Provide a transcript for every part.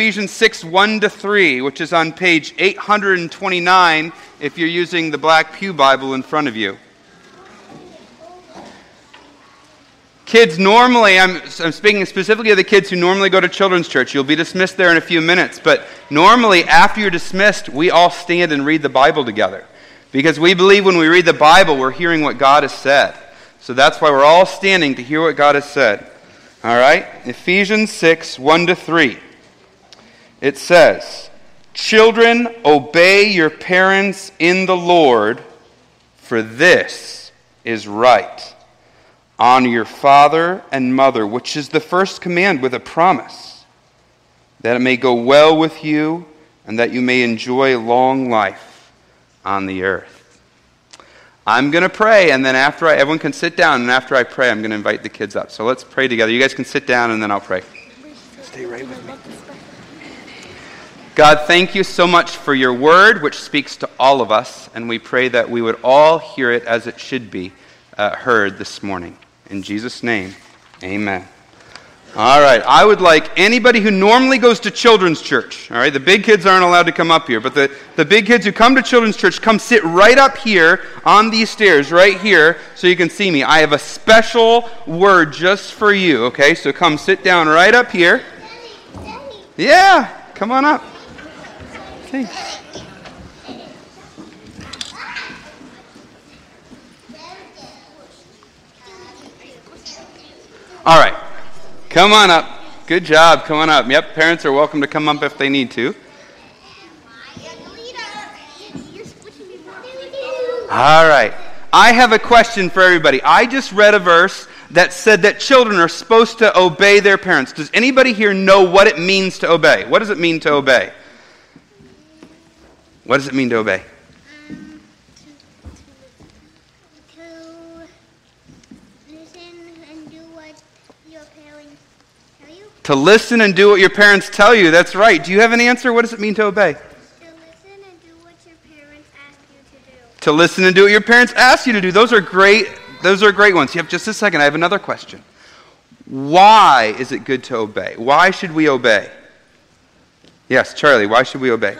Ephesians 6 1 to 3, which is on page 829 if you're using the Black Pew Bible in front of you. Kids, normally, I'm, I'm speaking specifically of the kids who normally go to children's church. You'll be dismissed there in a few minutes. But normally, after you're dismissed, we all stand and read the Bible together. Because we believe when we read the Bible, we're hearing what God has said. So that's why we're all standing to hear what God has said. All right? Ephesians 6 1 to 3 it says, Children, obey your parents in the Lord, for this is right. Honor your father and mother, which is the first command with a promise, that it may go well with you and that you may enjoy long life on the earth. I'm going to pray, and then after I, everyone can sit down, and after I pray, I'm going to invite the kids up. So let's pray together. You guys can sit down, and then I'll pray. Stay right with me. God, thank you so much for your word, which speaks to all of us, and we pray that we would all hear it as it should be uh, heard this morning. In Jesus' name, amen. All right, I would like anybody who normally goes to children's church, all right, the big kids aren't allowed to come up here, but the, the big kids who come to children's church, come sit right up here on these stairs, right here, so you can see me. I have a special word just for you, okay? So come sit down right up here. Yeah, come on up. Thanks. All right. Come on up. Good job. Come on up. Yep, parents are welcome to come up if they need to. All right. I have a question for everybody. I just read a verse that said that children are supposed to obey their parents. Does anybody here know what it means to obey? What does it mean to obey? What does it mean to obey? To to, to listen and do what your parents tell you. To listen and do what your parents tell you. That's right. Do you have an answer? What does it mean to obey? To listen and do what your parents ask you to do. To listen and do what your parents ask you to do. Those are great. Those are great ones. You have just a second. I have another question. Why is it good to obey? Why should we obey? Yes, Charlie. Why should we obey?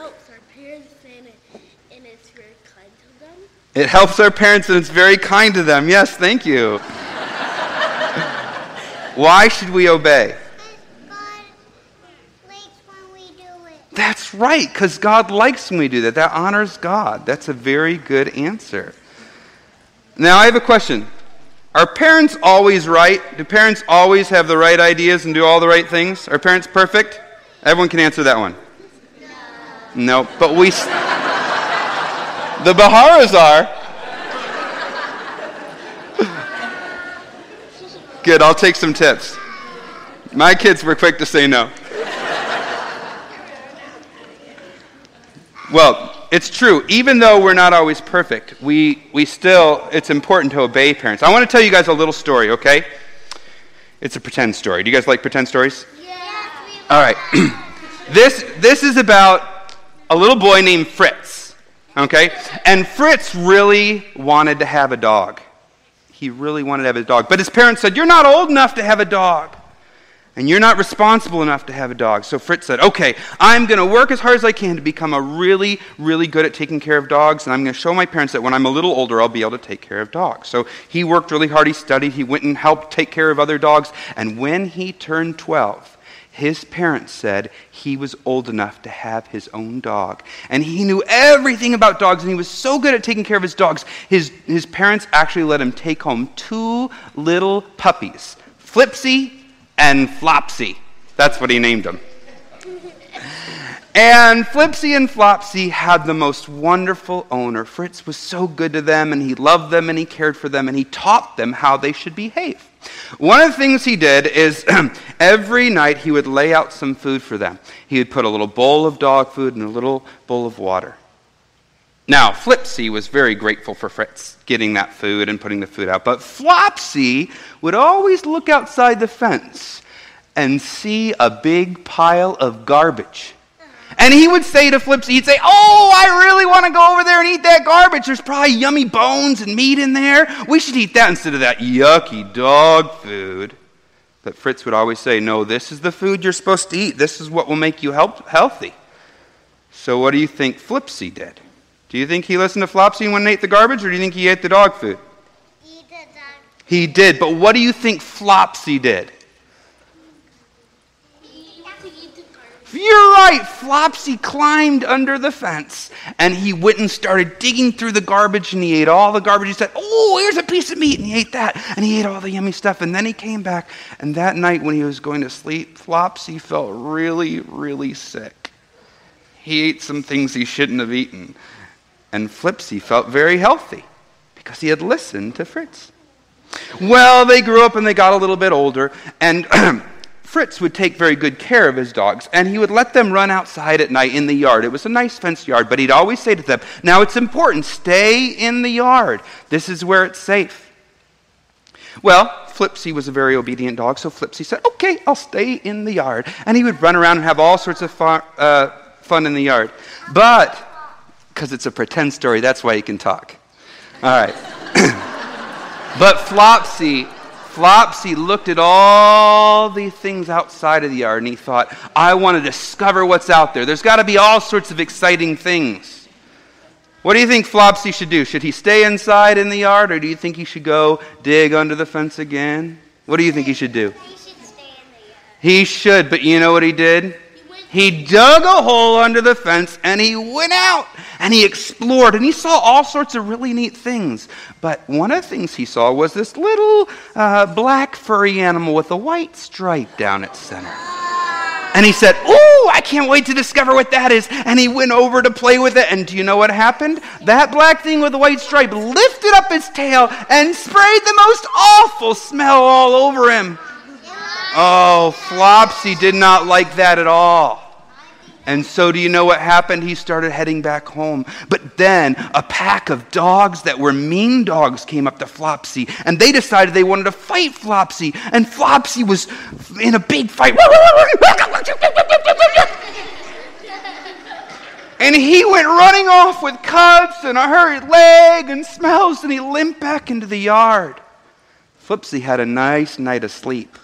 It helps our parents and it's very kind to them. Yes, thank you. Why should we obey? That's right, because God likes when we do that. That honors God. That's a very good answer. Now, I have a question. Are parents always right? Do parents always have the right ideas and do all the right things? Are parents perfect? Everyone can answer that one. No, no but we. The Baharas are. Good, I'll take some tips. My kids were quick to say no. Well, it's true. Even though we're not always perfect, we, we still, it's important to obey parents. I want to tell you guys a little story, okay? It's a pretend story. Do you guys like pretend stories? Yeah. All right. this, this is about a little boy named Fritz. Okay? And Fritz really wanted to have a dog. He really wanted to have a dog. But his parents said, You're not old enough to have a dog. And you're not responsible enough to have a dog. So Fritz said, Okay, I'm going to work as hard as I can to become a really, really good at taking care of dogs. And I'm going to show my parents that when I'm a little older, I'll be able to take care of dogs. So he worked really hard. He studied. He went and helped take care of other dogs. And when he turned 12, his parents said he was old enough to have his own dog. And he knew everything about dogs, and he was so good at taking care of his dogs. His, his parents actually let him take home two little puppies, Flipsy and Flopsy. That's what he named them. And Flipsy and Flopsy had the most wonderful owner. Fritz was so good to them, and he loved them, and he cared for them, and he taught them how they should behave. One of the things he did is every night he would lay out some food for them. He would put a little bowl of dog food and a little bowl of water. Now, Flipsy was very grateful for Fritz getting that food and putting the food out, but Flopsy would always look outside the fence and see a big pile of garbage and he would say to Flipsy, he'd say, Oh, I really want to go over there and eat that garbage. There's probably yummy bones and meat in there. We should eat that instead of that yucky dog food. But Fritz would always say, No, this is the food you're supposed to eat. This is what will make you help, healthy. So, what do you think Flipsy did? Do you think he listened to Flopsy and went and ate the garbage, or do you think he ate the dog food? Eat the dog. He did. But what do you think Flopsy did? Eat to eat the garbage. You're right. Flopsy climbed under the fence and he went and started digging through the garbage and he ate all the garbage. He said, Oh, here's a piece of meat. And he ate that and he ate all the yummy stuff. And then he came back. And that night when he was going to sleep, Flopsy felt really, really sick. He ate some things he shouldn't have eaten. And Flipsy felt very healthy because he had listened to Fritz. Well, they grew up and they got a little bit older, and Fritz would take very good care of his dogs, and he would let them run outside at night in the yard. It was a nice fenced yard, but he'd always say to them, Now it's important, stay in the yard. This is where it's safe. Well, Flipsy was a very obedient dog, so Flipsy said, Okay, I'll stay in the yard. And he would run around and have all sorts of fun, uh, fun in the yard. But, because it's a pretend story, that's why he can talk. All right. But Flopsy, Flopsy looked at all the things outside of the yard and he thought, I want to discover what's out there. There's got to be all sorts of exciting things. What do you think Flopsy should do? Should he stay inside in the yard or do you think he should go dig under the fence again? What do you think he should do? He should stay in the yard. He should, but you know what he did? He dug a hole under the fence and he went out and he explored and he saw all sorts of really neat things. But one of the things he saw was this little uh, black furry animal with a white stripe down its center. And he said, Ooh, I can't wait to discover what that is. And he went over to play with it. And do you know what happened? That black thing with the white stripe lifted up its tail and sprayed the most awful smell all over him. Oh, Flopsy did not like that at all. And so, do you know what happened? He started heading back home. But then a pack of dogs that were mean dogs came up to Flopsy, and they decided they wanted to fight Flopsy. And Flopsy was in a big fight. And he went running off with cuts and a hurt leg and smells, and he limped back into the yard. Flopsy had a nice night of sleep,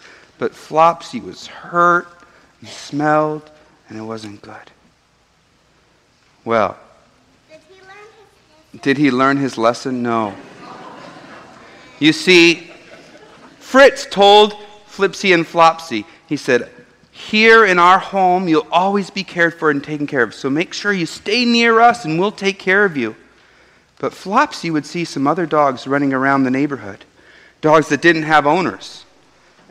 but Flopsy was hurt and smelled, and it wasn't good. Well, Did he learn his lesson? No. You see, Fritz told Flipsy and Flopsy, he said, Here in our home, you'll always be cared for and taken care of. So make sure you stay near us and we'll take care of you. But Flopsy would see some other dogs running around the neighborhood, dogs that didn't have owners.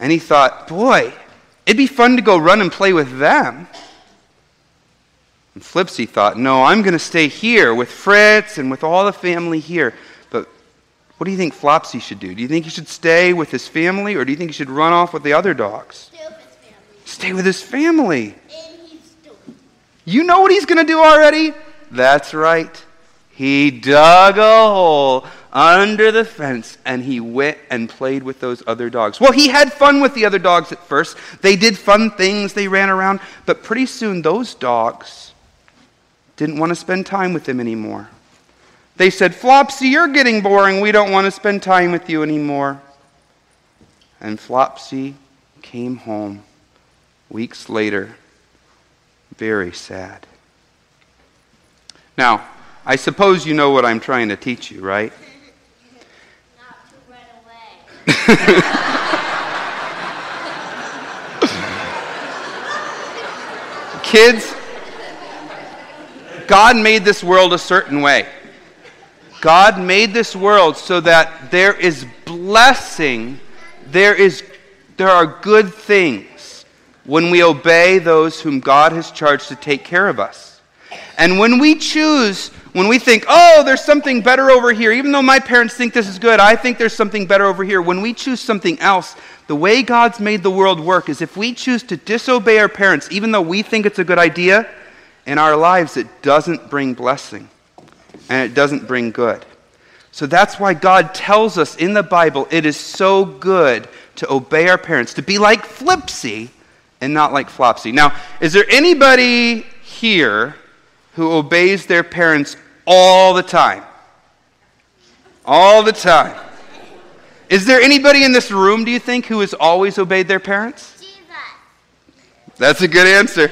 And he thought, Boy, it'd be fun to go run and play with them. And Flipsy thought, no, I'm going to stay here with Fritz and with all the family here. But what do you think Flopsy should do? Do you think he should stay with his family or do you think he should run off with the other dogs? Stay with his family. Stay with his family. And he's. You know what he's going to do already? That's right. He dug a hole under the fence and he went and played with those other dogs. Well, he had fun with the other dogs at first. They did fun things, they ran around, but pretty soon those dogs didn't want to spend time with him anymore. They said, Flopsy, you're getting boring. We don't want to spend time with you anymore. And Flopsy came home weeks later, very sad. Now, I suppose you know what I'm trying to teach you, right? Not to run away. Kids, God made this world a certain way. God made this world so that there is blessing, there, is, there are good things when we obey those whom God has charged to take care of us. And when we choose, when we think, oh, there's something better over here, even though my parents think this is good, I think there's something better over here. When we choose something else, the way God's made the world work is if we choose to disobey our parents, even though we think it's a good idea, in our lives it doesn't bring blessing and it doesn't bring good. So that's why God tells us in the Bible it is so good to obey our parents, to be like Flipsy and not like Flopsy. Now, is there anybody here who obeys their parents all the time? All the time. Is there anybody in this room, do you think, who has always obeyed their parents? Jesus. That's a good answer.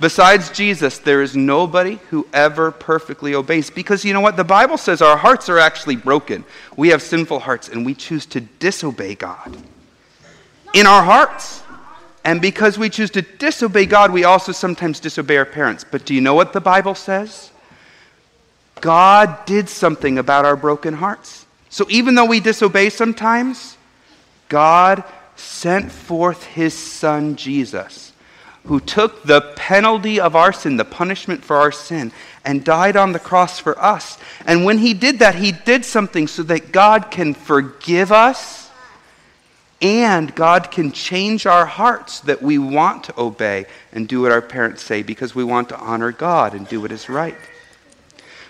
Besides Jesus, there is nobody who ever perfectly obeys. Because you know what? The Bible says our hearts are actually broken. We have sinful hearts, and we choose to disobey God in our hearts. And because we choose to disobey God, we also sometimes disobey our parents. But do you know what the Bible says? God did something about our broken hearts. So even though we disobey sometimes, God sent forth his son Jesus, who took the penalty of our sin, the punishment for our sin, and died on the cross for us. And when he did that, he did something so that God can forgive us and God can change our hearts that we want to obey and do what our parents say because we want to honor God and do what is right.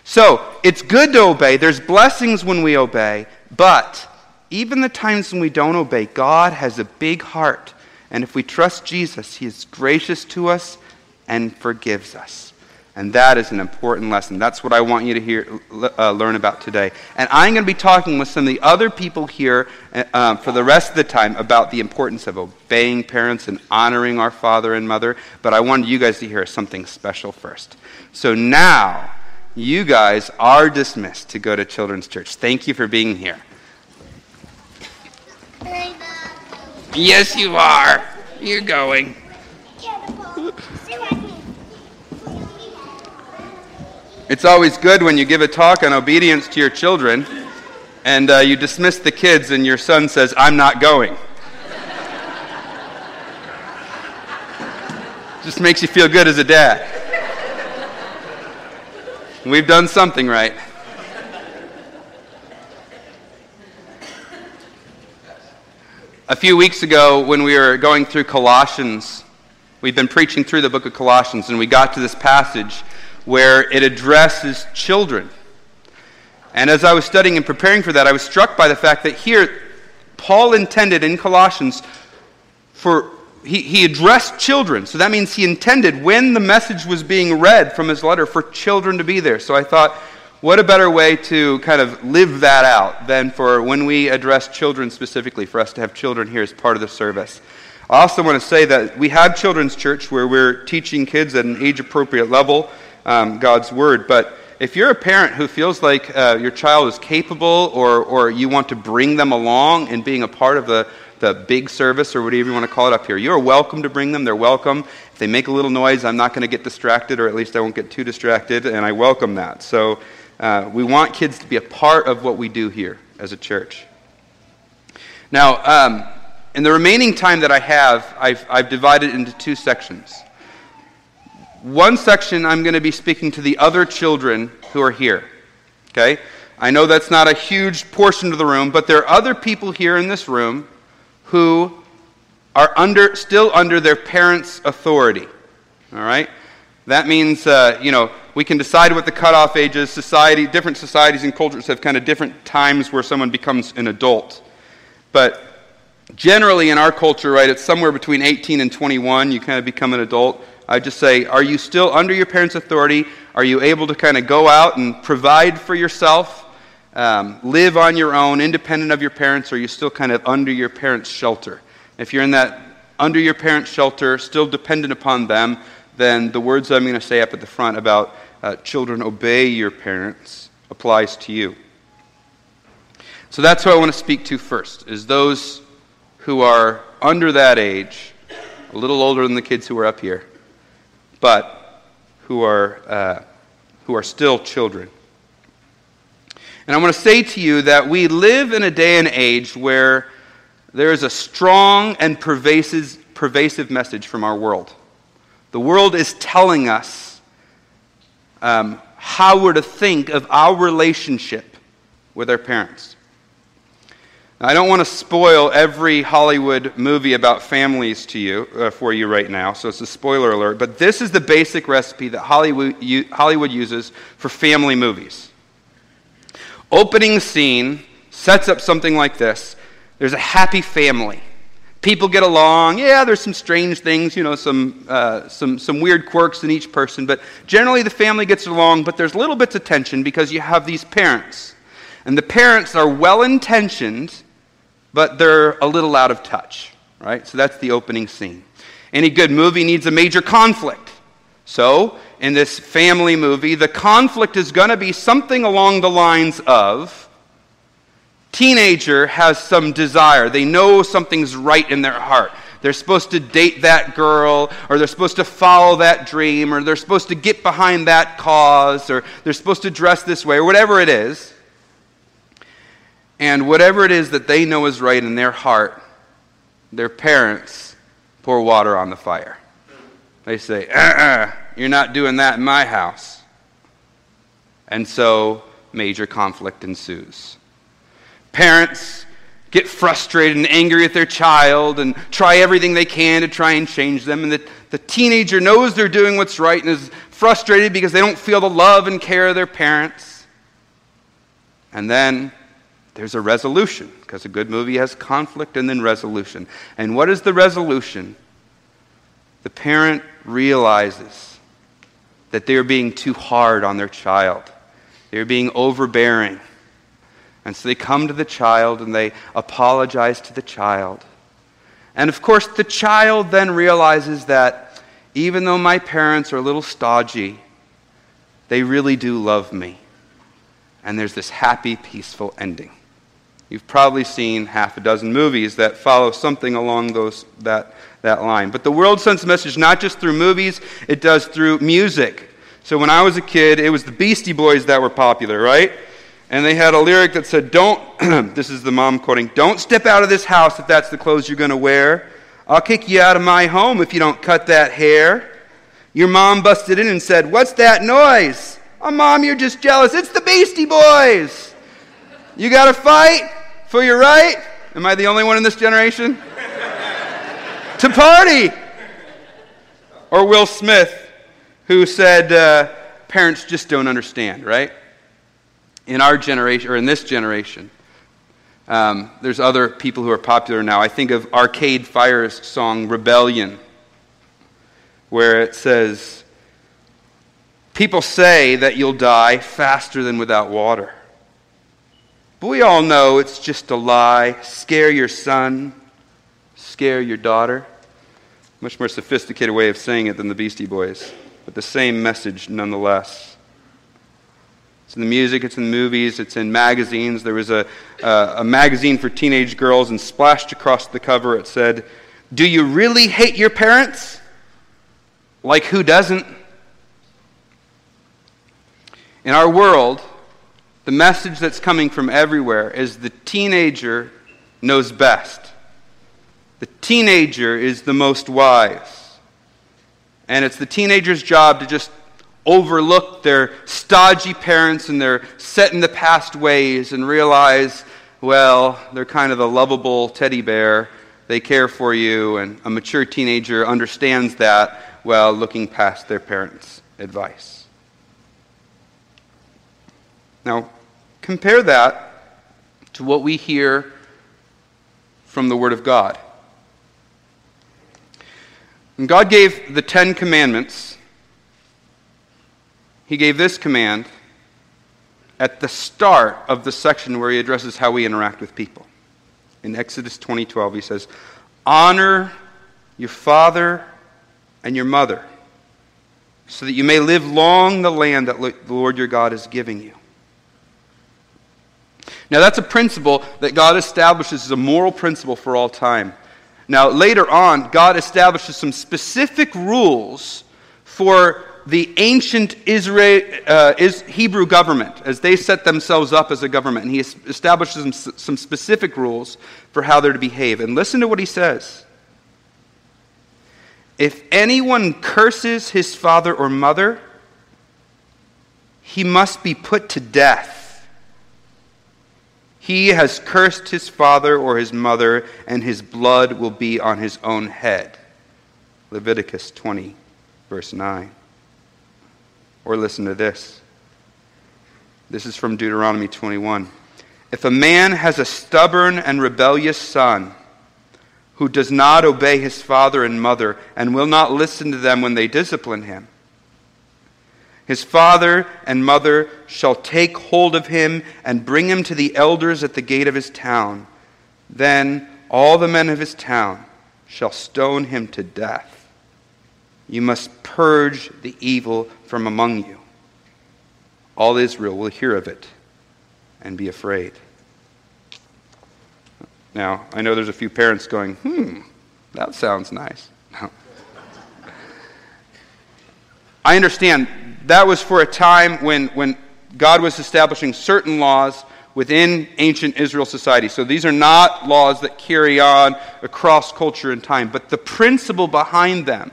So, it's good to obey. There's blessings when we obey, but even the times when we don't obey, God has a big heart. And if we trust Jesus, He is gracious to us and forgives us. And that is an important lesson. That's what I want you to hear, uh, learn about today. And I'm going to be talking with some of the other people here uh, um, for the rest of the time about the importance of obeying parents and honoring our father and mother. But I wanted you guys to hear something special first. So now, you guys are dismissed to go to Children's Church. Thank you for being here. Yes, you are. You're going. It's always good when you give a talk on obedience to your children and uh, you dismiss the kids and your son says, I'm not going. Just makes you feel good as a dad. We've done something right. A few weeks ago, when we were going through Colossians, we've been preaching through the book of Colossians, and we got to this passage where it addresses children. And as I was studying and preparing for that, I was struck by the fact that here, Paul intended in Colossians for, he, he addressed children. So that means he intended when the message was being read from his letter for children to be there. So I thought, what a better way to kind of live that out than for when we address children specifically, for us to have children here as part of the service. I also want to say that we have children's church where we're teaching kids at an age appropriate level um, God's Word. But if you're a parent who feels like uh, your child is capable or, or you want to bring them along in being a part of the, the big service or whatever you want to call it up here, you're welcome to bring them. They're welcome. If they make a little noise, I'm not going to get distracted, or at least I won't get too distracted, and I welcome that. So uh, we want kids to be a part of what we do here as a church. Now, um, in the remaining time that I have, I've, I've divided into two sections. One section, I'm going to be speaking to the other children who are here. Okay? I know that's not a huge portion of the room, but there are other people here in this room who are under, still under their parents' authority. All right? That means, uh, you know, we can decide what the cutoff age is. Society, different societies and cultures have kind of different times where someone becomes an adult. But generally in our culture, right, it's somewhere between 18 and 21, you kind of become an adult. I just say, are you still under your parents' authority? Are you able to kind of go out and provide for yourself, um, live on your own, independent of your parents, or are you still kind of under your parents' shelter? If you're in that under your parents' shelter, still dependent upon them, then the words I'm going to say up at the front about uh, children obey your parents applies to you. So that's who I want to speak to first, is those who are under that age, a little older than the kids who are up here but who are, uh, who are still children. And I want to say to you that we live in a day and age where there is a strong and pervasive, pervasive message from our world. The world is telling us um, how we're to think of our relationship with our parents. I don't want to spoil every Hollywood movie about families to you uh, for you right now, so it's a spoiler alert. But this is the basic recipe that Hollywood, Hollywood uses for family movies. Opening scene sets up something like this. There's a happy family. People get along. Yeah, there's some strange things, you know, some, uh, some, some weird quirks in each person, but generally the family gets along, but there's little bits of tension because you have these parents And the parents are well intentioned, but they're a little out of touch, right? So that's the opening scene. Any good movie needs a major conflict. So, in this family movie, the conflict is going to be something along the lines of teenager has some desire. They know something's right in their heart. They're supposed to date that girl, or they're supposed to follow that dream, or they're supposed to get behind that cause, or they're supposed to dress this way, or whatever it is. And whatever it is that they know is right in their heart, their parents pour water on the fire. They say, uh uh-uh, uh, you are not doing that in my house. And so major conflict ensues. Parents get frustrated and angry at their child and try everything they can to try and change them. And the, the teenager knows they're doing what's right and is frustrated because they don't feel the love and care of their parents. And then there's a resolution because a good movie has conflict and then resolution. And what is the resolution? The parent realizes that they're being too hard on their child, they're being overbearing and so they come to the child and they apologize to the child. And of course, the child then realizes that even though my parents are a little stodgy, they really do love me. And there's this happy, peaceful ending. You've probably seen half a dozen movies that follow something along those, that, that line. But the world sends a message not just through movies, it does through music. So when I was a kid, it was the Beastie Boys that were popular, right? and they had a lyric that said, Don't, this is the mom quoting, don't step out of this house if that's the clothes you're going to wear. I'll kick you out of my home if you don't cut that hair. Your mom busted in and said, What's that noise? Oh, mom, you're just jealous. It's the Beastie Boys. You got to fight for your right? Am I the only one in this generation? to party. Or Will Smith, who said, uh, Parents just don't understand, right? in our generation, or in this generation. Um, there's other people who are popular now. I think of Arcade Fire's song Rebellion, where it says, People say that you'll die faster than without water. But we all know it's just a lie. Scare your son, scare your daughter. Much more sophisticated way of saying it than the Beastie Boys, but the same message nonetheless. It's in the music, it's in the movies, it's in magazines. There was a, a magazine for teenage girls, and splashed across the cover it said, Do you really hate your parents? Like who doesn't? In our world, the message that's coming from everywhere is the teenager knows best. The teenager is the most wise. And it's the teenager's job to just overlook their stodgy parents and their set in the past ways and realize, well, they're kind of the lovable teddy bear. They care for you, and a mature teenager understands that while looking past their parents' advice. Now, compare that to what we hear from the Word of God. When God gave the Ten Commandments, he gave this command at the start of the section where he addresses how we interact with people. In Exodus 20:12 he says, "Honor your father and your mother, so that you may live long the land that the Lord your God is giving you." Now that's a principle that God establishes as a moral principle for all time. Now later on, God establishes some specific rules for the ancient Israel, uh, is Hebrew government as they set themselves up as a government. And he establishes some, some specific rules for how they're to behave. And listen to what he says. If anyone curses his father or mother, he must be put to death. He has cursed his father or his mother, and his blood will be on his own head. Leviticus 20, verse 9. Or listen to this. This is from Deuteronomy 21. If a man has a stubborn and rebellious son who does not obey his father and mother and will not listen to them when they discipline him, His father and mother shall take hold of him and bring him to the elders at the gate of his town. Then all the men of his town shall stone him to death. You must purge the evil from among you. All Israel will hear of it and be afraid. Now, I know there's a few parents going, hmm, that sounds nice. I understand that was for a time when, when God was establishing certain laws within ancient Israel society. So these are not laws that carry on across culture and time, but the principle behind them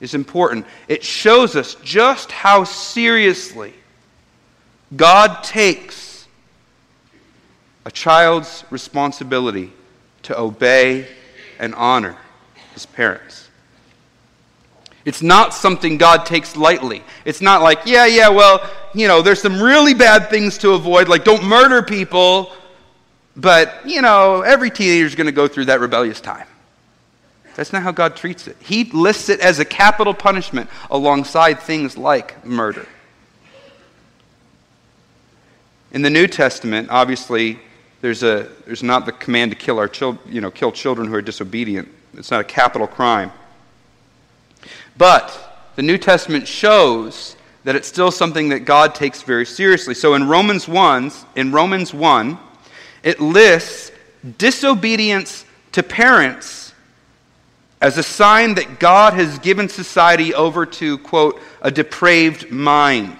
is important. It shows us just how seriously God takes a child's responsibility to obey and honor his parents. It's not something God takes lightly. It's not like, yeah, yeah, well, you know, there's some really bad things to avoid, like don't murder people, but, you know, every teenager is going to go through that rebellious time. That's not how God treats it. He lists it as a capital punishment alongside things like murder. In the New Testament, obviously, there's, a, there's not the command to kill, our chil- you know, kill children who are disobedient. It's not a capital crime. But the New Testament shows that it's still something that God takes very seriously. So in Romans 1, in Romans 1, it lists disobedience to parents as a sign that God has given society over to, quote, a depraved mind,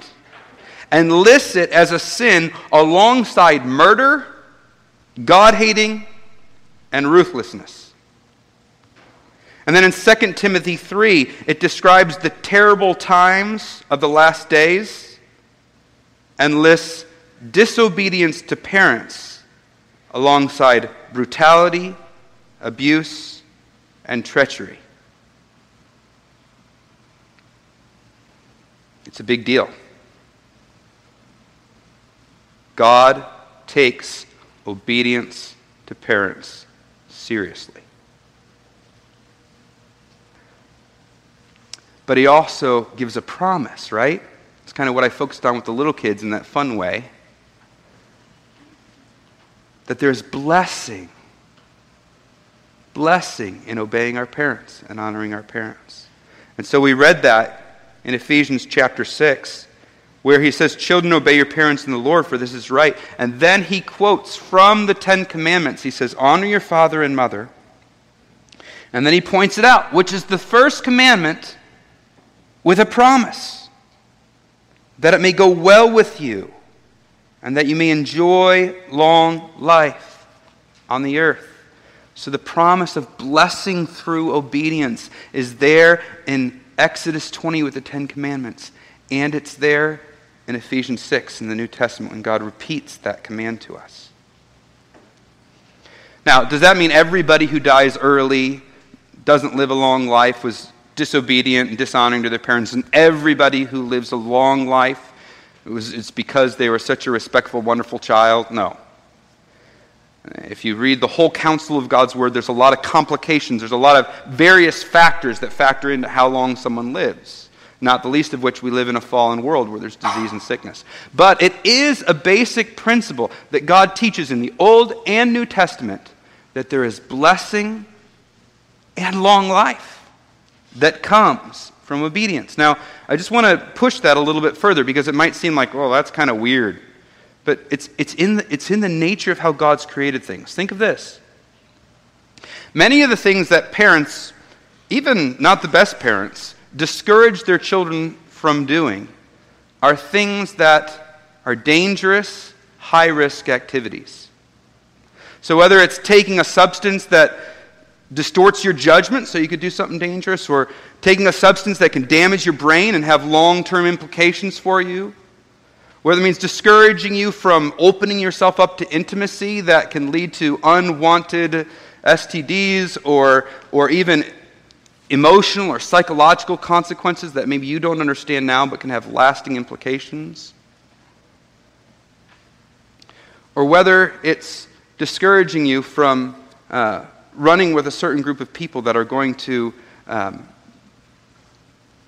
and lists it as a sin alongside murder, God hating, and ruthlessness. And then in 2 Timothy 3, it describes the terrible times of the last days and lists disobedience to parents alongside brutality, abuse, and treachery. It's a big deal. God takes obedience to parents seriously. But he also gives a promise, right? It's kind of what I focused on with the little kids in that fun way. That there's blessing, blessing in obeying our parents and honoring our parents. And so we read that in Ephesians chapter 6, where he says, Children, obey your parents in the Lord, for this is right. And then he quotes from the Ten Commandments. He says, Honor your father and mother. And then he points it out, which is the first commandment with a promise that it may go well with you and that you may enjoy long life on the earth. So the promise of blessing through obedience is there in Exodus 20 with the Ten Commandments, and it's there in Ephesians 6 in the New Testament when God repeats that command to us. Now, does that mean everybody who dies early, doesn't live a long life, was disobedient and dishonoring to their parents, and everybody who lives a long life, it was, it's because they were such a respectful, wonderful child. No. If you read the whole counsel of God's word, there's a lot of complications. There's a lot of various factors that factor into how long someone lives. Not the least of which we live in a fallen world where there's disease and sickness. But it is a basic principle that God teaches in the Old and New Testament that there is blessing and long life that comes from obedience. Now, I just want to push that a little bit further because it might seem like, well, that's kind of weird. But it's, it's, in the, it's in the nature of how God's created things. Think of this. Many of the things that parents, even not the best parents, discourage their children from doing are things that are dangerous, high risk activities. So, whether it's taking a substance that distorts your judgment so you could do something dangerous, or taking a substance that can damage your brain and have long term implications for you, whether it means discouraging you from opening yourself up to intimacy that can lead to unwanted STDs or, or even emotional or psychological consequences that maybe you don't understand now but can have lasting implications. Or whether it's discouraging you from uh, running with a certain group of people that are going to um,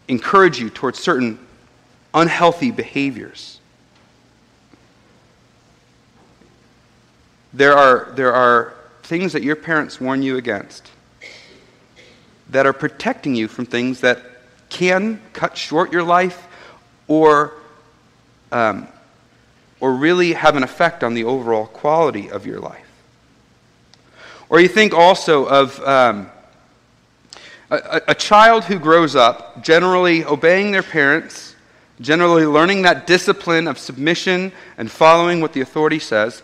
encourage you towards certain unhealthy behaviors. There are, there are things that your parents warn you against that are protecting you from things that can cut short your life or, um, or really have an effect on the overall quality of your life. Or you think also of um, a, a child who grows up generally obeying their parents, generally learning that discipline of submission and following what the authority says.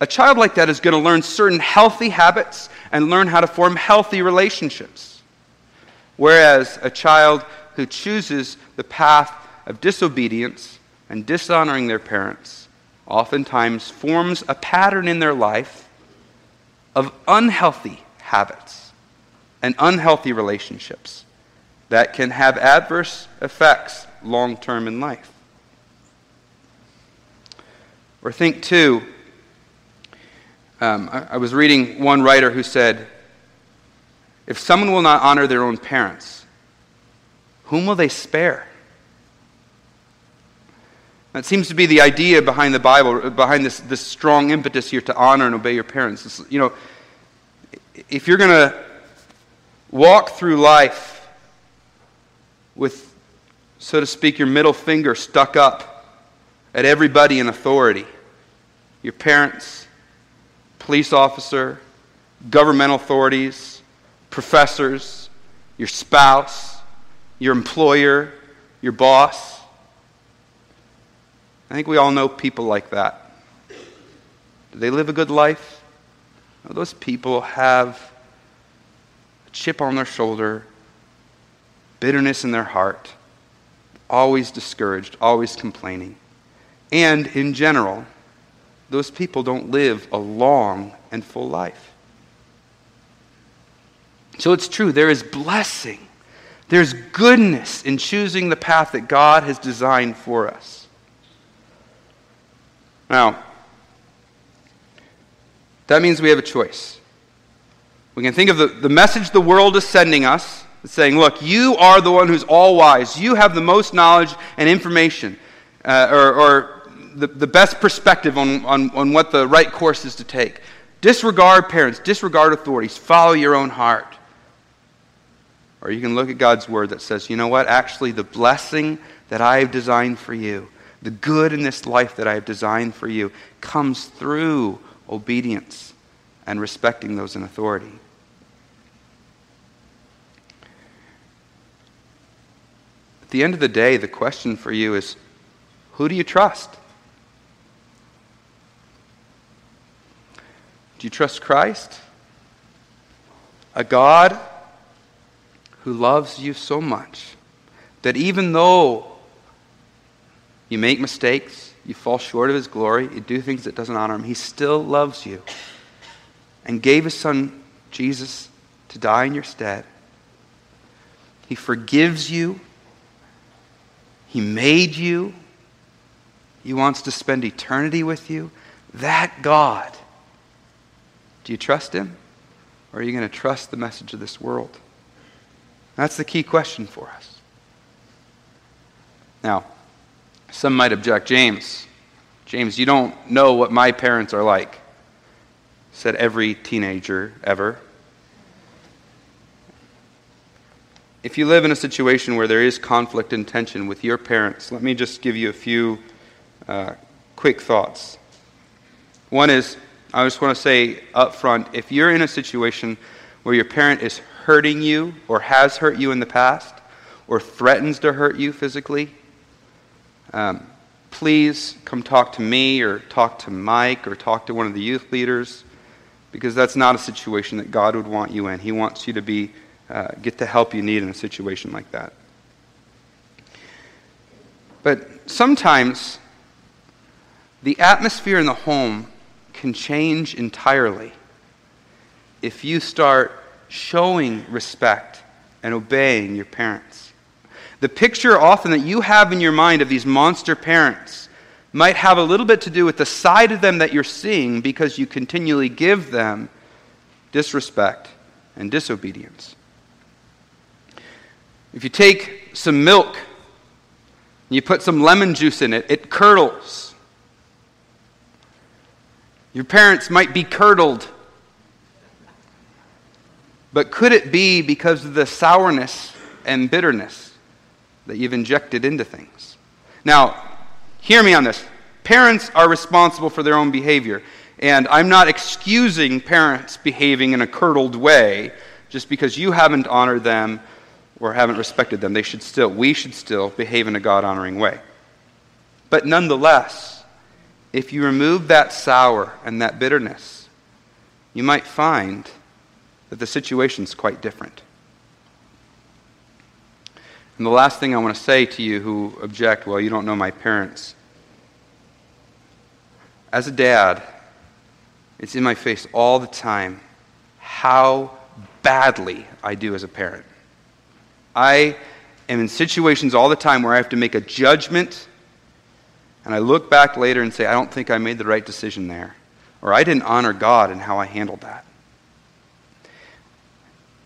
A child like that is going to learn certain healthy habits and learn how to form healthy relationships. Whereas a child who chooses the path of disobedience and dishonoring their parents oftentimes forms a pattern in their life of unhealthy habits and unhealthy relationships that can have adverse effects long term in life. Or think, too, um, I, I was reading one writer who said, if someone will not honor their own parents, whom will they spare? That seems to be the idea behind the Bible, behind this, this strong impetus here to honor and obey your parents. It's, you know, if you're going to walk through life with, so to speak, your middle finger stuck up at everybody in authority, your parents, police officer, governmental authorities, professors, your spouse, your employer, your boss. I think we all know people like that. Do they live a good life? No, those people have a chip on their shoulder, bitterness in their heart, always discouraged, always complaining. And in general, those people don't live a long and full life. So it's true, there is blessing, there's goodness in choosing the path that God has designed for us. Now, that means we have a choice. We can think of the, the message the world is sending us. Saying, look, you are the one who's all wise. You have the most knowledge and information, uh, or, or the, the best perspective on, on, on what the right course is to take. Disregard parents, disregard authorities, follow your own heart. Or you can look at God's word that says, you know what? Actually, the blessing that I have designed for you the good in this life that I have designed for you comes through obedience and respecting those in authority. At the end of the day, the question for you is who do you trust? Do you trust Christ? A God who loves you so much that even though you make mistakes. You fall short of his glory. You do things that doesn't honor him. He still loves you and gave his son, Jesus, to die in your stead. He forgives you. He made you. He wants to spend eternity with you. That God. Do you trust him? Or are you going to trust the message of this world? That's the key question for us. Now, some might object, James, James, you don't know what my parents are like, said every teenager ever. If you live in a situation where there is conflict and tension with your parents, let me just give you a few uh, quick thoughts. One is, I just want to say up front if you're in a situation where your parent is hurting you or has hurt you in the past or threatens to hurt you physically, um, please come talk to me or talk to Mike or talk to one of the youth leaders because that's not a situation that God would want you in. He wants you to be, uh, get the help you need in a situation like that. But sometimes the atmosphere in the home can change entirely if you start showing respect and obeying your parents. The picture often that you have in your mind of these monster parents might have a little bit to do with the side of them that you're seeing because you continually give them disrespect and disobedience. If you take some milk, and You put some lemon juice in it, it curdles. Your parents might be curdled. But could it be because of the sourness and bitterness that you've injected into things? Now, hear me on this. Parents are responsible for their own behavior. And I'm not excusing parents behaving in a curdled way just because you haven't honored them or haven't respected them. They should still, we should still behave in a God honoring way. But nonetheless, if you remove that sour and that bitterness, you might find that the situation's quite different. And the last thing I want to say to you who object, well, you don't know my parents. As a dad, it's in my face all the time how badly I do as a parent. I am in situations all the time where I have to make a judgment, and I look back later and say, I don't think I made the right decision there, or I didn't honor God in how I handled that.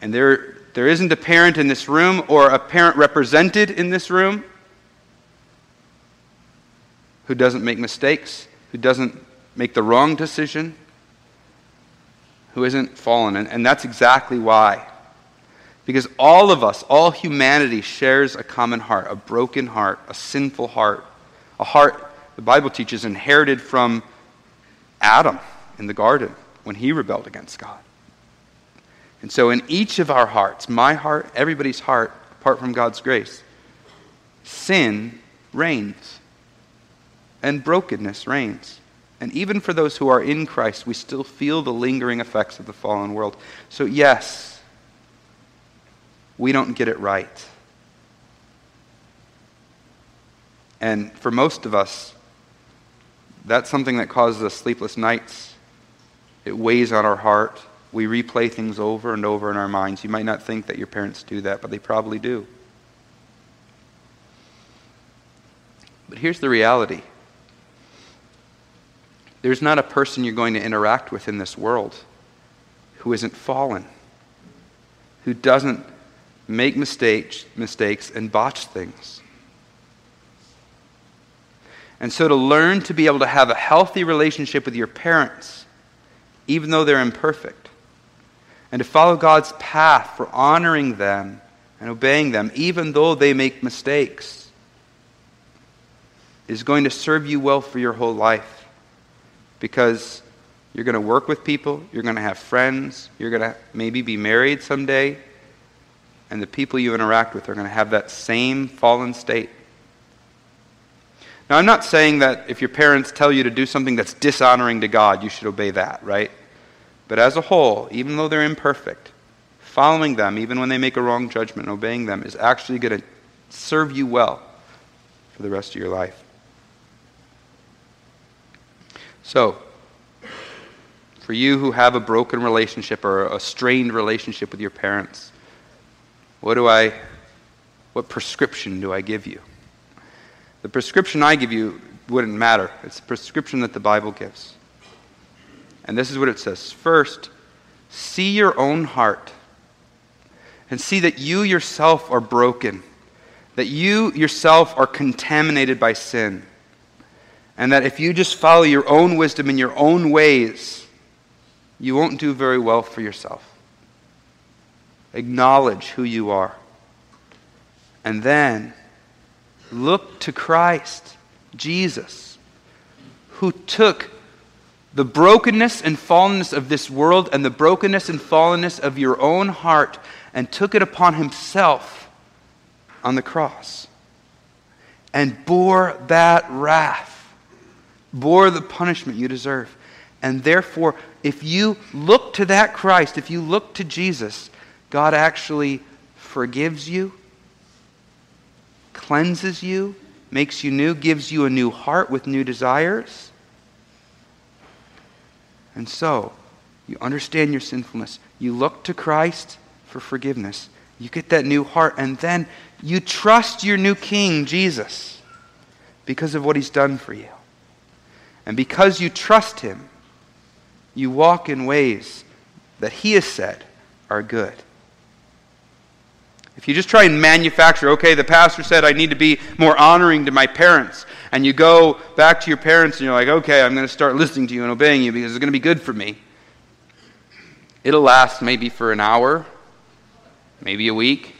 And there, there isn't a parent in this room or a parent represented in this room who doesn't make mistakes, who doesn't make the wrong decision, who isn't fallen. And, and that's exactly why. Because all of us, all humanity shares a common heart, a broken heart, a sinful heart, a heart, the Bible teaches, inherited from Adam in the garden when he rebelled against God. And so, in each of our hearts, my heart, everybody's heart, apart from God's grace, sin reigns and brokenness reigns. And even for those who are in Christ, we still feel the lingering effects of the fallen world. So, yes, we don't get it right. And for most of us, that's something that causes us sleepless nights. It weighs on our heart. We replay things over and over in our minds. You might not think that your parents do that, but they probably do. But here's the reality there's not a person you're going to interact with in this world who isn't fallen, who doesn't make mistakes, mistakes and botch things. And so, to learn to be able to have a healthy relationship with your parents, even though they're imperfect, and to follow God's path for honoring them and obeying them, even though they make mistakes, is going to serve you well for your whole life because you're going to work with people, you're going to have friends, you're going to maybe be married someday, and the people you interact with are going to have that same fallen state. Now, I'm not saying that if your parents tell you to do something that's dishonoring to God, you should obey that, right? But as a whole, even though they're imperfect, following them, even when they make a wrong judgment, obeying them, is actually going to serve you well for the rest of your life. So, for you who have a broken relationship or a strained relationship with your parents, what do I what prescription do I give you? The prescription I give you wouldn't matter. It's the prescription that the Bible gives. And this is what it says. First, see your own heart and see that you yourself are broken, that you yourself are contaminated by sin and that if you just follow your own wisdom in your own ways, you won't do very well for yourself. Acknowledge who you are. And then look to Christ, Jesus, who took the brokenness and fallenness of this world and the brokenness and fallenness of your own heart and took it upon himself on the cross and bore that wrath bore the punishment you deserve. And therefore, if you look to that Christ, if you look to Jesus, God actually forgives you, cleanses you, makes you new, gives you a new heart with new desires. And so, you understand your sinfulness. You look to Christ for forgiveness. You get that new heart, and then you trust your new King, Jesus, because of what he's done for you. And because you trust him, you walk in ways that he has said are good. If you just try and manufacture, okay, the pastor said I need to be more honoring to my parents, and you go back to your parents and you're like, okay, I'm going to start listening to you and obeying you because it's going to be good for me. It'll last maybe for an hour, maybe a week,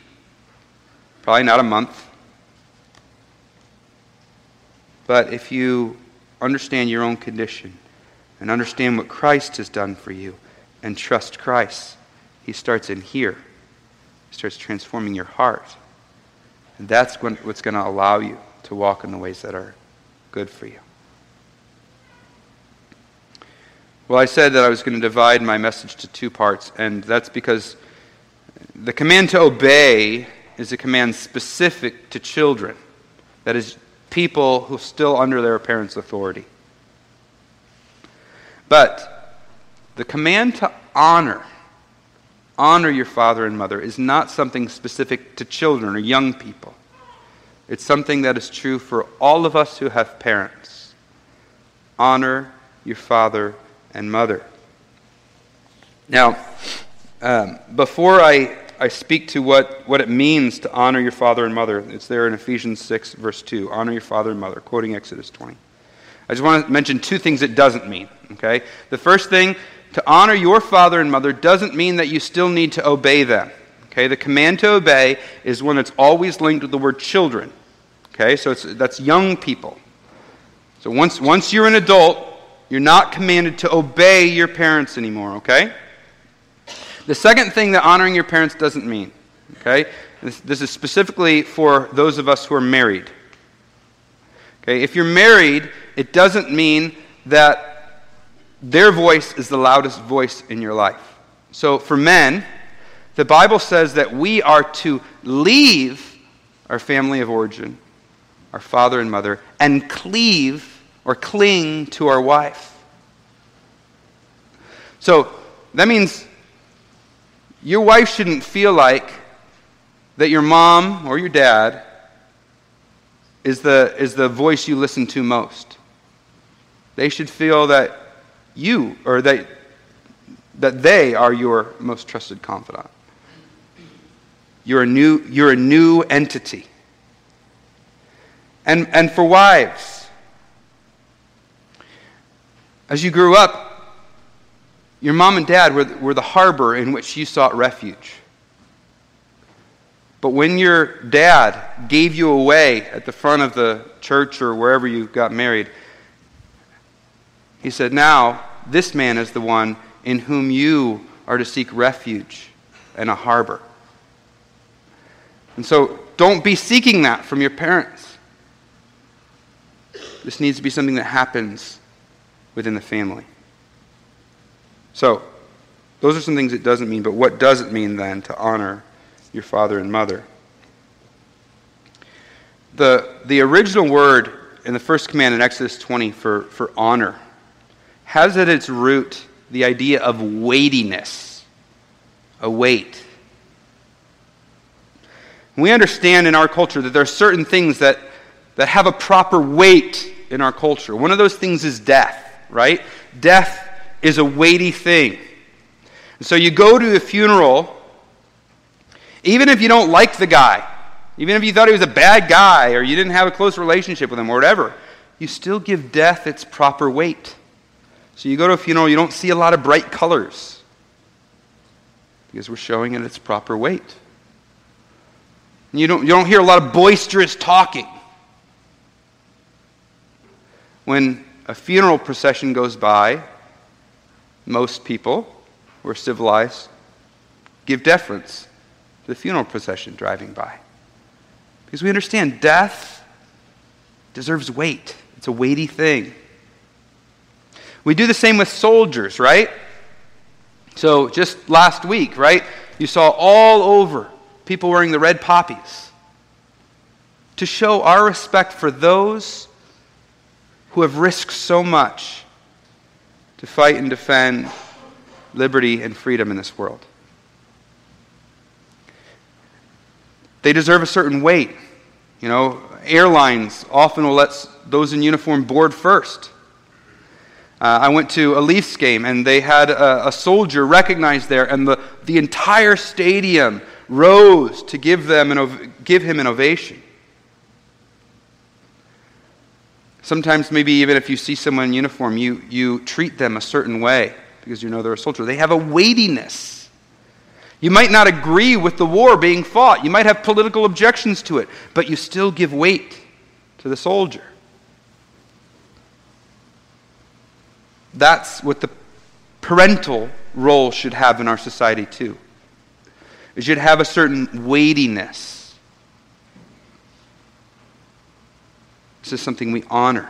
probably not a month. But if you understand your own condition and understand what Christ has done for you and trust Christ, He starts in here. He starts transforming your heart. And that's what's going to allow you to walk in the ways that are good for you. Well, I said that I was going to divide my message to two parts, and that's because the command to obey is a command specific to children. That is, people who are still under their parents' authority. But the command to honor, honor your father and mother, is not something specific to children or young people. It's something that is true for all of us who have parents. Honor your father and mother. Now, um, before I, I speak to what, what it means to honor your father and mother, it's there in Ephesians 6, verse 2. Honor your father and mother, quoting Exodus 20. I just want to mention two things it doesn't mean. Okay? The first thing, to honor your father and mother doesn't mean that you still need to obey them. Okay? The command to obey is one that's always linked with the word children. Okay? So that's young people. So once, once you're an adult, you're not commanded to obey your parents anymore, okay? The second thing that honoring your parents doesn't mean, okay? This, this is specifically for those of us who are married. Okay, if you're married, it doesn't mean that their voice is the loudest voice in your life. So for men, the Bible says that we are to leave our family of origin, our father and mother, and cleave or cling to our wife. So that means your wife shouldn't feel like that your mom or your dad is the, is the voice you listen to most. They should feel that you, or that, that they are your most trusted confidant. You're a new, you're a new entity. And, and for wives, as you grew up, your mom and dad were, were the harbor in which you sought refuge. But when your dad gave you away at the front of the church or wherever you got married, he said, Now, this man is the one in whom you are to seek refuge and a harbor. And so don't be seeking that from your parents. This needs to be something that happens within the family. So, those are some things it doesn't mean, but what does it mean then to honor your father and mother? The, the original word in the first command in Exodus 20 for, for honor has at its root the idea of weightiness, a weight. We understand in our culture that there are certain things that, that have a proper weight in our culture. One of those things is death, right? Death is a weighty thing. And so you go to a funeral, even if you don't like the guy, even if you thought he was a bad guy or you didn't have a close relationship with him or whatever, you still give death its proper weight. So you go to a funeral, you don't see a lot of bright colors because we're showing it its proper weight. You don't, you don't hear a lot of boisterous talking. When a funeral procession goes by, most people who are civilized give deference to the funeral procession driving by. Because we understand death deserves weight, it's a weighty thing. We do the same with soldiers, right? So, just last week, right? You saw all over people wearing the red poppies to show our respect for those who have risked so much to fight and defend liberty and freedom in this world. They deserve a certain weight. You know, airlines often will let those in uniform board first. Uh, I went to a Leafs game and they had a, a soldier recognized there, and the, the entire stadium rose to give, them an, give him an ovation. Sometimes, maybe even if you see someone in uniform, you, you treat them a certain way because you know they're a soldier. They have a weightiness. You might not agree with the war being fought, you might have political objections to it, but you still give weight to the soldier. That's what the parental role should have in our society, too. It should have a certain weightiness. This is something we honor,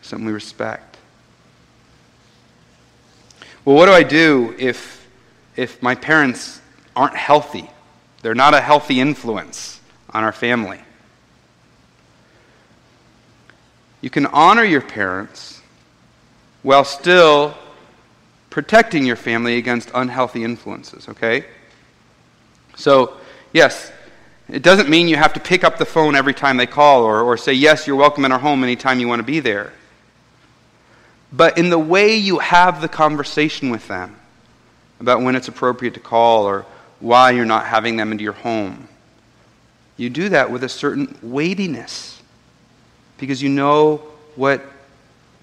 something we respect. Well, what do I do if, if my parents aren't healthy? They're not a healthy influence on our family. You can honor your parents while still protecting your family against unhealthy influences, okay? So, yes, it doesn't mean you have to pick up the phone every time they call or, or say, yes, you're welcome in our home anytime you want to be there. But in the way you have the conversation with them about when it's appropriate to call or why you're not having them into your home, you do that with a certain weightiness because you know what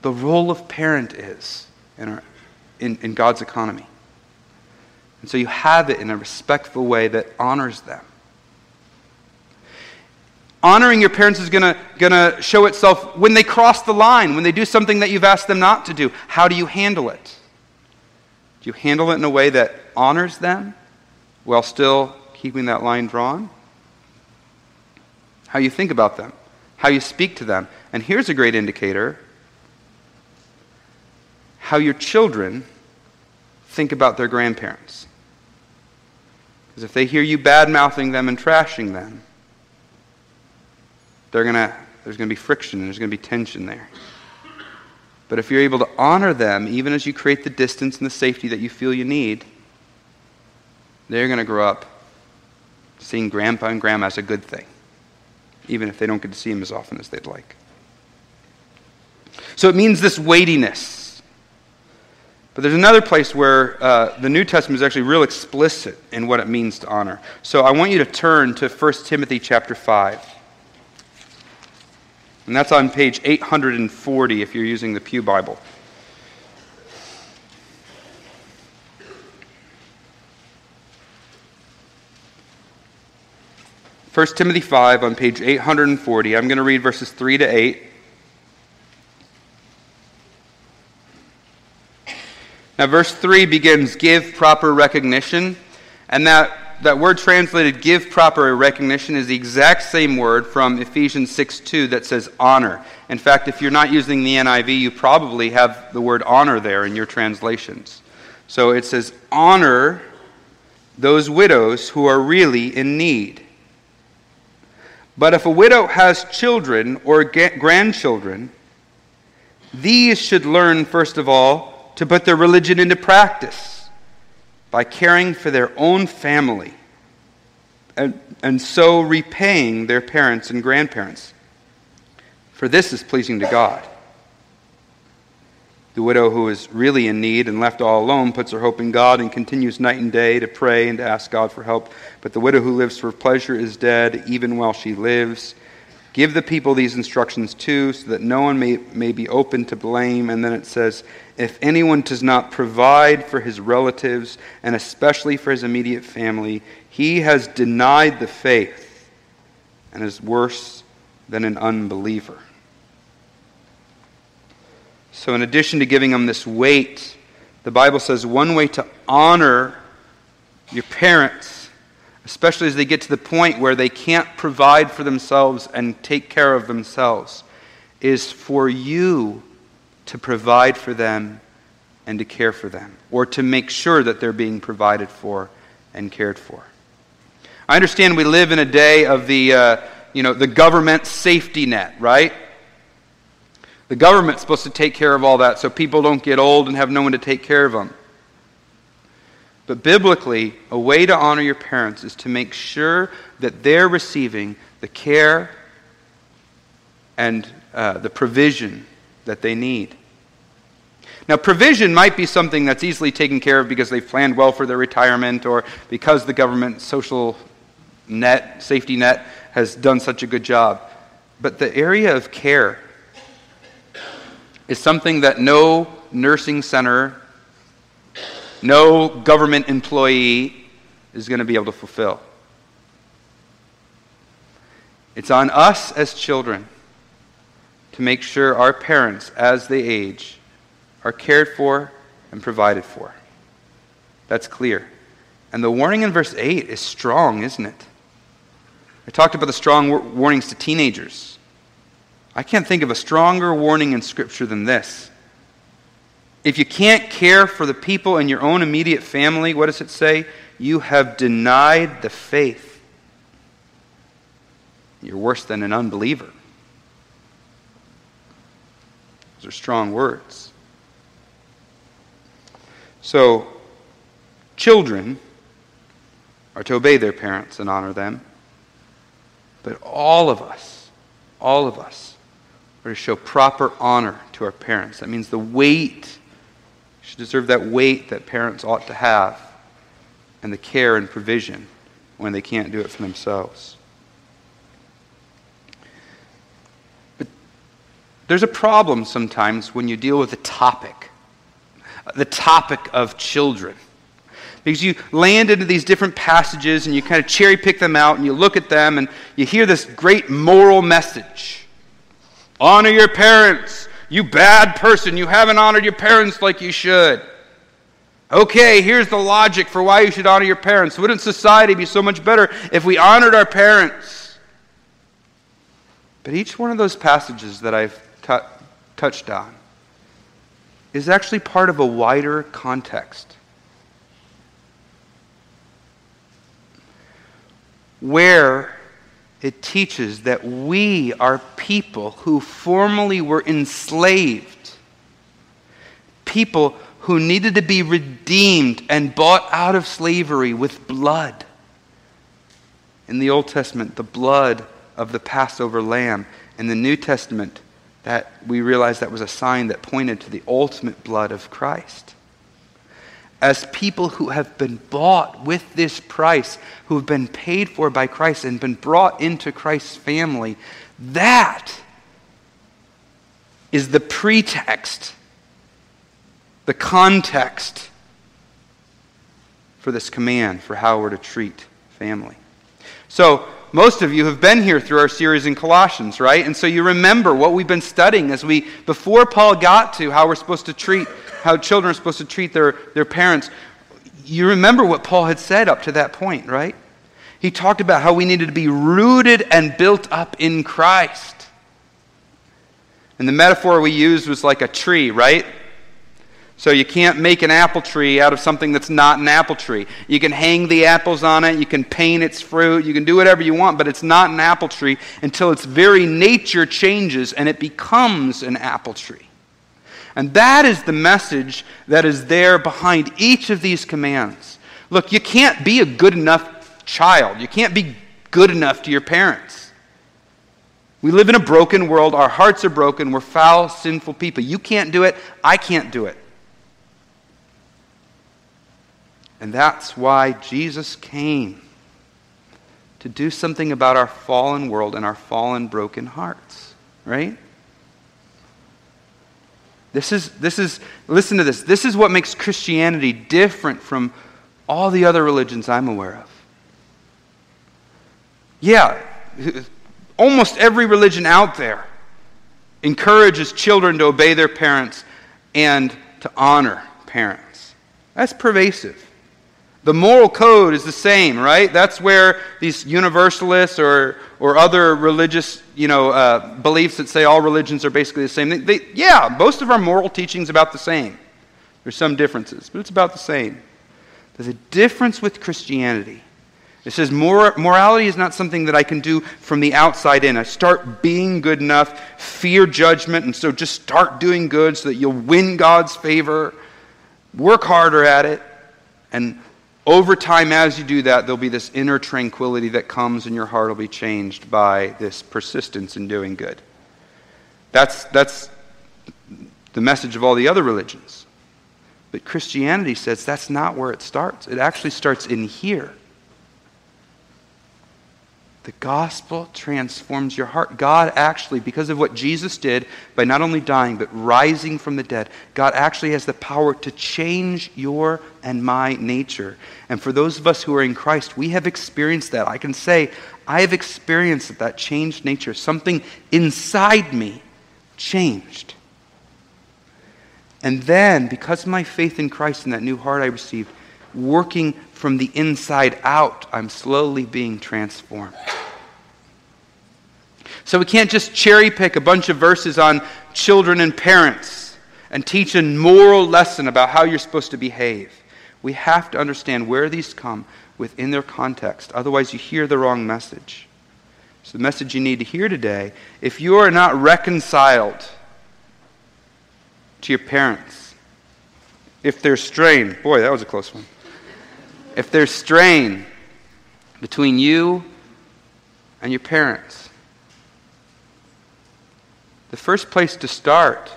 the role of parent is in, our, in, in God's economy. And so you have it in a respectful way that honors them. Honoring your parents is going to show itself when they cross the line, when they do something that you've asked them not to do. How do you handle it? Do you handle it in a way that honors them while still keeping that line drawn? How you think about them, how you speak to them. And here's a great indicator how your children think about their grandparents. Because if they hear you bad mouthing them and trashing them, they're gonna, there's going to be friction and there's going to be tension there. But if you're able to honor them, even as you create the distance and the safety that you feel you need, they're going to grow up seeing grandpa and grandma as a good thing, even if they don't get to see them as often as they'd like. So it means this weightiness but there's another place where uh, the New Testament is actually real explicit in what it means to honor. So I want you to turn to 1 Timothy chapter 5. And that's on page 840 if you're using the Pew Bible. First Timothy 5 on page 840. I'm going to read verses 3 to 8. Now, verse 3 begins, give proper recognition. And that, that word translated, give proper recognition, is the exact same word from Ephesians 6 2 that says honor. In fact, if you're not using the NIV, you probably have the word honor there in your translations. So it says, honor those widows who are really in need. But if a widow has children or grandchildren, these should learn, first of all, to put their religion into practice by caring for their own family and, and so repaying their parents and grandparents. For this is pleasing to God. The widow who is really in need and left all alone puts her hope in God and continues night and day to pray and to ask God for help. But the widow who lives for pleasure is dead even while she lives. Give the people these instructions too, so that no one may, may be open to blame. And then it says, If anyone does not provide for his relatives, and especially for his immediate family, he has denied the faith and is worse than an unbeliever. So, in addition to giving them this weight, the Bible says one way to honor your parents especially as they get to the point where they can't provide for themselves and take care of themselves, is for you to provide for them and to care for them, or to make sure that they're being provided for and cared for. I understand we live in a day of the, uh, you know, the government safety net, right? The government's supposed to take care of all that so people don't get old and have no one to take care of them. But biblically, a way to honor your parents is to make sure that they're receiving the care and uh, the provision that they need. Now, provision might be something that's easily taken care of because they've planned well for their retirement or because the government social net, safety net, has done such a good job. But the area of care is something that no nursing center, no government employee is going to be able to fulfill. It's on us as children to make sure our parents, as they age, are cared for and provided for. That's clear. And the warning in verse 8 is strong, isn't it? I talked about the strong warnings to teenagers. I can't think of a stronger warning in Scripture than this. If you can't care for the people in your own immediate family, what does it say? You have denied the faith. You're worse than an unbeliever. Those are strong words. So, children are to obey their parents and honor them. But all of us, all of us, are to show proper honor to our parents. That means the weight, should deserve that weight that parents ought to have, and the care and provision when they can't do it for themselves. But there's a problem sometimes when you deal with the topic, the topic of children. Because you land into these different passages and you kind of cherry pick them out and you look at them and you hear this great moral message Honor your parents. You bad person. You haven't honored your parents like you should. Okay, here's the logic for why you should honor your parents. Wouldn't society be so much better if we honored our parents? But each one of those passages that I've t- touched on is actually part of a wider context. Where it teaches that we are people who formerly were enslaved, people who needed to be redeemed and bought out of slavery with blood. In the Old Testament, the blood of the Passover lamb. In the New Testament, that we realize that was a sign that pointed to the ultimate blood of Christ. As people who have been bought with this price, who have been paid for by Christ and been brought into Christ's family, that is the pretext, the context for this command for how we're to treat family. So, most of you have been here through our series in Colossians, right? And so you remember what we've been studying as we, before Paul got to how we're supposed to treat, how children are supposed to treat their, their parents. You remember what Paul had said up to that point, right? He talked about how we needed to be rooted and built up in Christ. And the metaphor we used was like a tree, right? So you can't make an apple tree out of something that's not an apple tree. You can hang the apples on it, you can paint its fruit, you can do whatever you want, but it's not an apple tree until its very nature changes and it becomes an apple tree. And that is the message that is there behind each of these commands. Look, you can't be a good enough child. You can't be good enough to your parents. We live in a broken world. Our hearts are broken. We're foul, sinful people. You can't do it. I can't do it. And that's why Jesus came to do something about our fallen world and our fallen, broken hearts, right? This is, this is, listen to this. This is what makes Christianity different from all the other religions I'm aware of. Yeah, almost every religion out there encourages children to obey their parents and to honor parents. That's pervasive. The moral code is the same, right? That's where these universalists or, or other religious you know, uh, beliefs that say all religions are basically the same. They, they, yeah, most of our moral teaching is about the same. There's some differences, but it's about the same. There's a difference with Christianity. It says mor- morality is not something that I can do from the outside in. I start being good enough, fear judgment, and so just start doing good so that you'll win God's favor, work harder at it, and over time, as you do that, there'll be this inner tranquility that comes, and your heart will be changed by this persistence in doing good. That's, that's the message of all the other religions. But Christianity says that's not where it starts. It actually starts in here. The gospel transforms your heart. God actually, because of what Jesus did by not only dying, but rising from the dead, God actually has the power to change your and my nature. And for those of us who are in Christ, we have experienced that. I can say, I have experienced that that changed nature. Something inside me changed. And then, because of my faith in Christ and that new heart I received, working from the inside out, I'm slowly being transformed. So we can't just cherry pick a bunch of verses on children and parents and teach a moral lesson about how you're supposed to behave. We have to understand where these come within their context. Otherwise, you hear the wrong message. So, the message you need to hear today if you are not reconciled to your parents, if there's strain, boy, that was a close one. If there's strain between you and your parents, the first place to start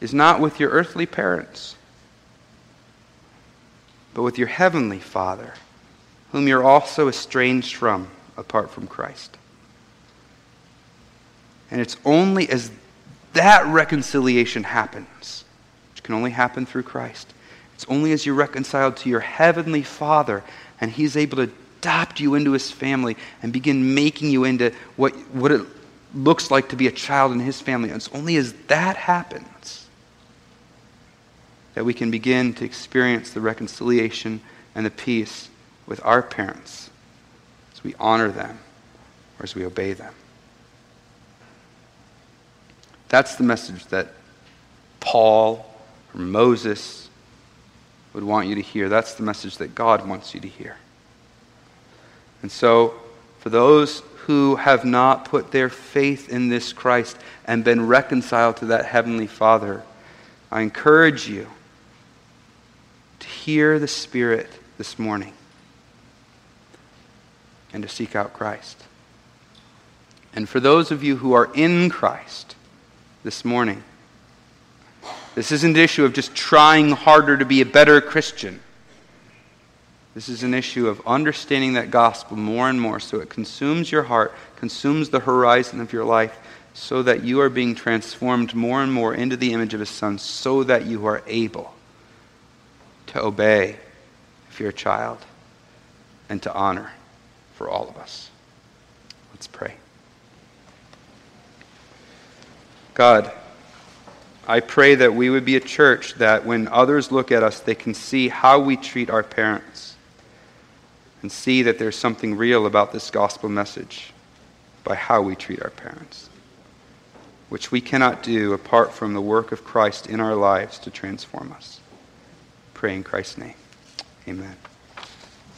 is not with your earthly parents, but with your heavenly Father, whom you're also estranged from apart from Christ. And it's only as that reconciliation happens, which can only happen through Christ, it's only as you're reconciled to your heavenly Father and He's able to adopt you into His family and begin making you into what, what it looks like to be a child in His family. And it's only as that happens that we can begin to experience the reconciliation and the peace with our parents as we honor them or as we obey them. That's the message that Paul or Moses would want you to hear. That's the message that God wants you to hear. And so, for those who have not put their faith in this Christ and been reconciled to that Heavenly Father, I encourage you to hear the Spirit this morning and to seek out Christ. And for those of you who are in Christ this morning, this isn't an issue of just trying harder to be a better Christian. This is an issue of understanding that gospel more and more so it consumes your heart, consumes the horizon of your life, so that you are being transformed more and more into the image of His Son, so that you are able to obey if you're a child and to honor for all of us. Let's pray. God, I pray that we would be a church that when others look at us, they can see how we treat our parents and see that there's something real about this gospel message by how we treat our parents, which we cannot do apart from the work of Christ in our lives to transform us. Pray in Christ's name. Amen.